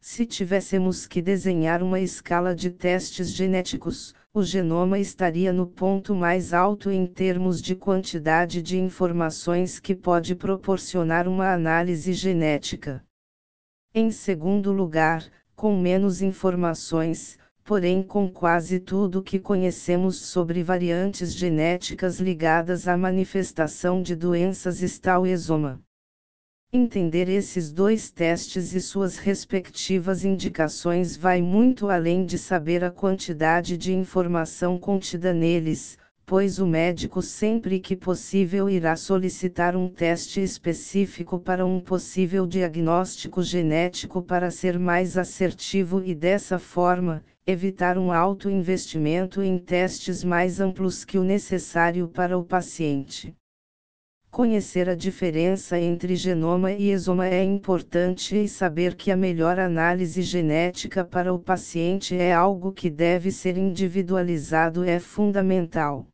se tivéssemos que desenhar uma escala de testes genéticos, o genoma estaria no ponto mais alto em termos de quantidade de informações que pode proporcionar uma análise genética. Em segundo lugar, com menos informações, porém com quase tudo que conhecemos sobre variantes genéticas ligadas à manifestação de doenças está o exoma. Entender esses dois testes e suas respectivas indicações vai muito além de saber a quantidade de informação contida neles, pois o médico sempre que possível irá solicitar um teste específico para um possível diagnóstico genético para ser mais assertivo e dessa forma, evitar um alto investimento em testes mais amplos que o necessário para o paciente. Conhecer a diferença entre genoma e exoma é importante e saber que a melhor análise genética para o paciente é algo que deve ser individualizado é fundamental.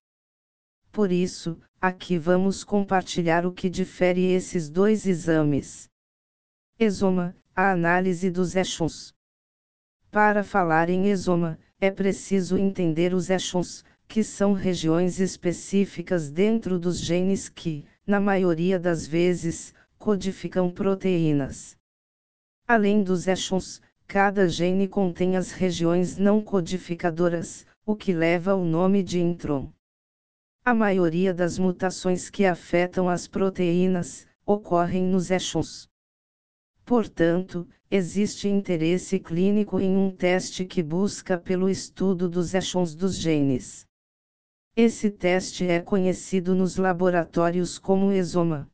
Por isso, aqui vamos compartilhar o que difere esses dois exames. Exoma, a análise dos eixos. Para falar em exoma, é preciso entender os eixos, que são regiões específicas dentro dos genes que, na maioria das vezes, codificam proteínas. Além dos eixos, cada gene contém as regiões não codificadoras, o que leva o nome de intron. A maioria das mutações que afetam as proteínas ocorrem nos eixos. Portanto, existe interesse clínico em um teste que busca pelo estudo dos eixos dos genes. Esse teste é conhecido nos laboratórios como exoma.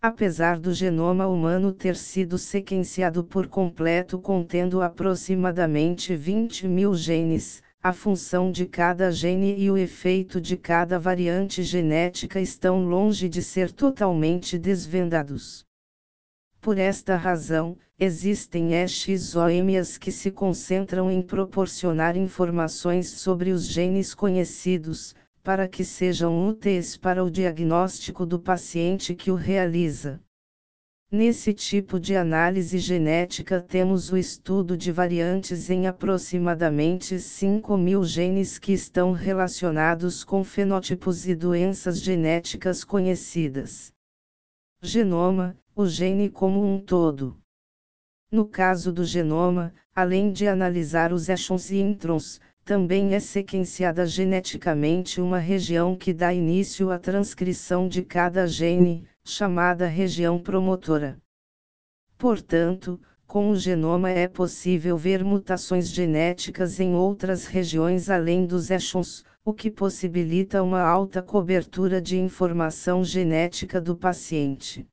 Apesar do genoma humano ter sido sequenciado por completo contendo aproximadamente 20 mil genes, a função de cada gene e o efeito de cada variante genética estão longe de ser totalmente desvendados. Por esta razão, existem exoemias que se concentram em proporcionar informações sobre os genes conhecidos, para que sejam úteis para o diagnóstico do paciente que o realiza. Nesse tipo de análise genética temos o estudo de variantes em aproximadamente 5 mil genes que estão relacionados com fenótipos e doenças genéticas conhecidas. Genoma, o gene como um todo. No caso do genoma, além de analisar os exons e introns, também é sequenciada geneticamente uma região que dá início à transcrição de cada gene, chamada região promotora. Portanto, com o genoma é possível ver mutações genéticas em outras regiões além dos exons, o que possibilita uma alta cobertura de informação genética do paciente.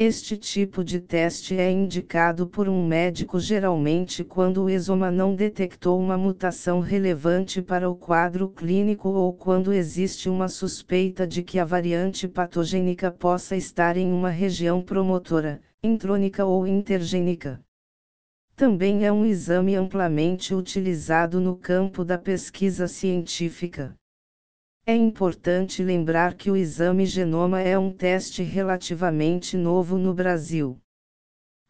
Este tipo de teste é indicado por um médico geralmente quando o exoma não detectou uma mutação relevante para o quadro clínico ou quando existe uma suspeita de que a variante patogênica possa estar em uma região promotora, intrônica ou intergênica. Também é um exame amplamente utilizado no campo da pesquisa científica. É importante lembrar que o exame genoma é um teste relativamente novo no Brasil.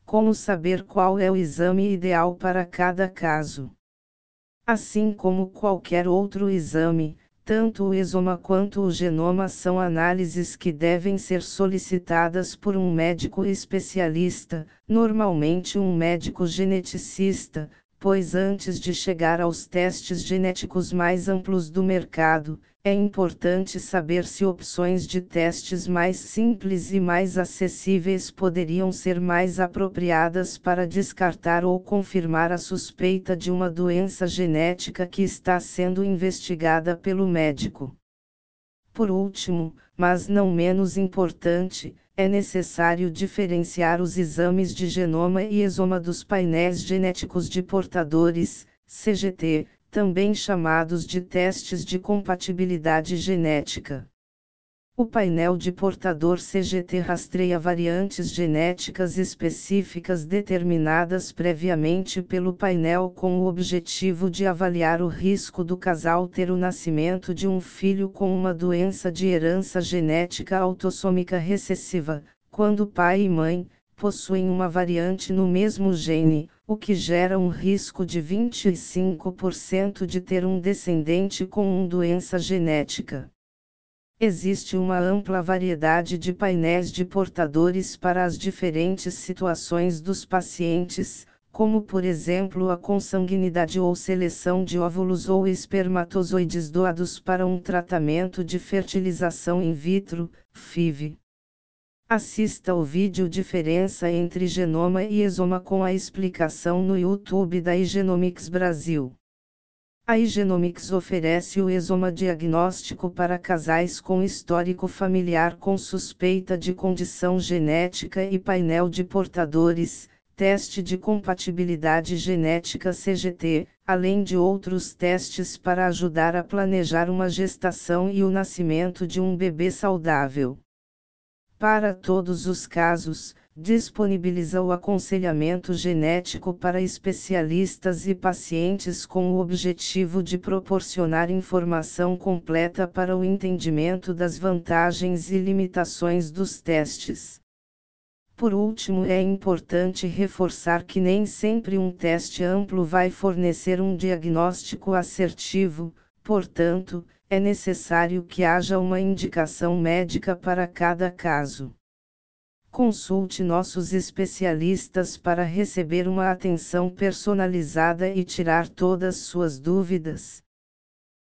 Como saber qual é o exame ideal para cada caso? Assim como qualquer outro exame, tanto o exoma quanto o genoma são análises que devem ser solicitadas por um médico especialista, normalmente um médico geneticista, pois antes de chegar aos testes genéticos mais amplos do mercado, é importante saber se opções de testes mais simples e mais acessíveis poderiam ser mais apropriadas para descartar ou confirmar a suspeita de uma doença genética que está sendo investigada pelo médico. Por último, mas não menos importante, é necessário diferenciar os exames de genoma e exoma dos painéis genéticos de portadores, CGT, também chamados de testes de compatibilidade genética. O painel de portador CGT rastreia variantes genéticas específicas determinadas previamente pelo painel com o objetivo de avaliar o risco do casal ter o nascimento de um filho com uma doença de herança genética autossômica recessiva, quando pai e mãe, possuem uma variante no mesmo gene, o que gera um risco de 25% de ter um descendente com uma doença genética. Existe uma ampla variedade de painéis de portadores para as diferentes situações dos pacientes, como por exemplo a consanguinidade ou seleção de óvulos ou espermatozoides doados para um tratamento de fertilização in vitro, FIV. Assista ao vídeo Diferença entre genoma e exoma com a explicação no YouTube da Igenomics Brasil. A Igenomics oferece o exoma diagnóstico para casais com histórico familiar com suspeita de condição genética e painel de portadores, teste de compatibilidade genética CGT, além de outros testes para ajudar a planejar uma gestação e o nascimento de um bebê saudável. Para todos os casos, disponibiliza o aconselhamento genético para especialistas e pacientes com o objetivo de proporcionar informação completa para o entendimento das vantagens e limitações dos testes. Por último, é importante reforçar que nem sempre um teste amplo vai fornecer um diagnóstico assertivo, portanto, é necessário que haja uma indicação médica para cada caso. Consulte nossos especialistas para receber uma atenção personalizada e tirar todas suas dúvidas.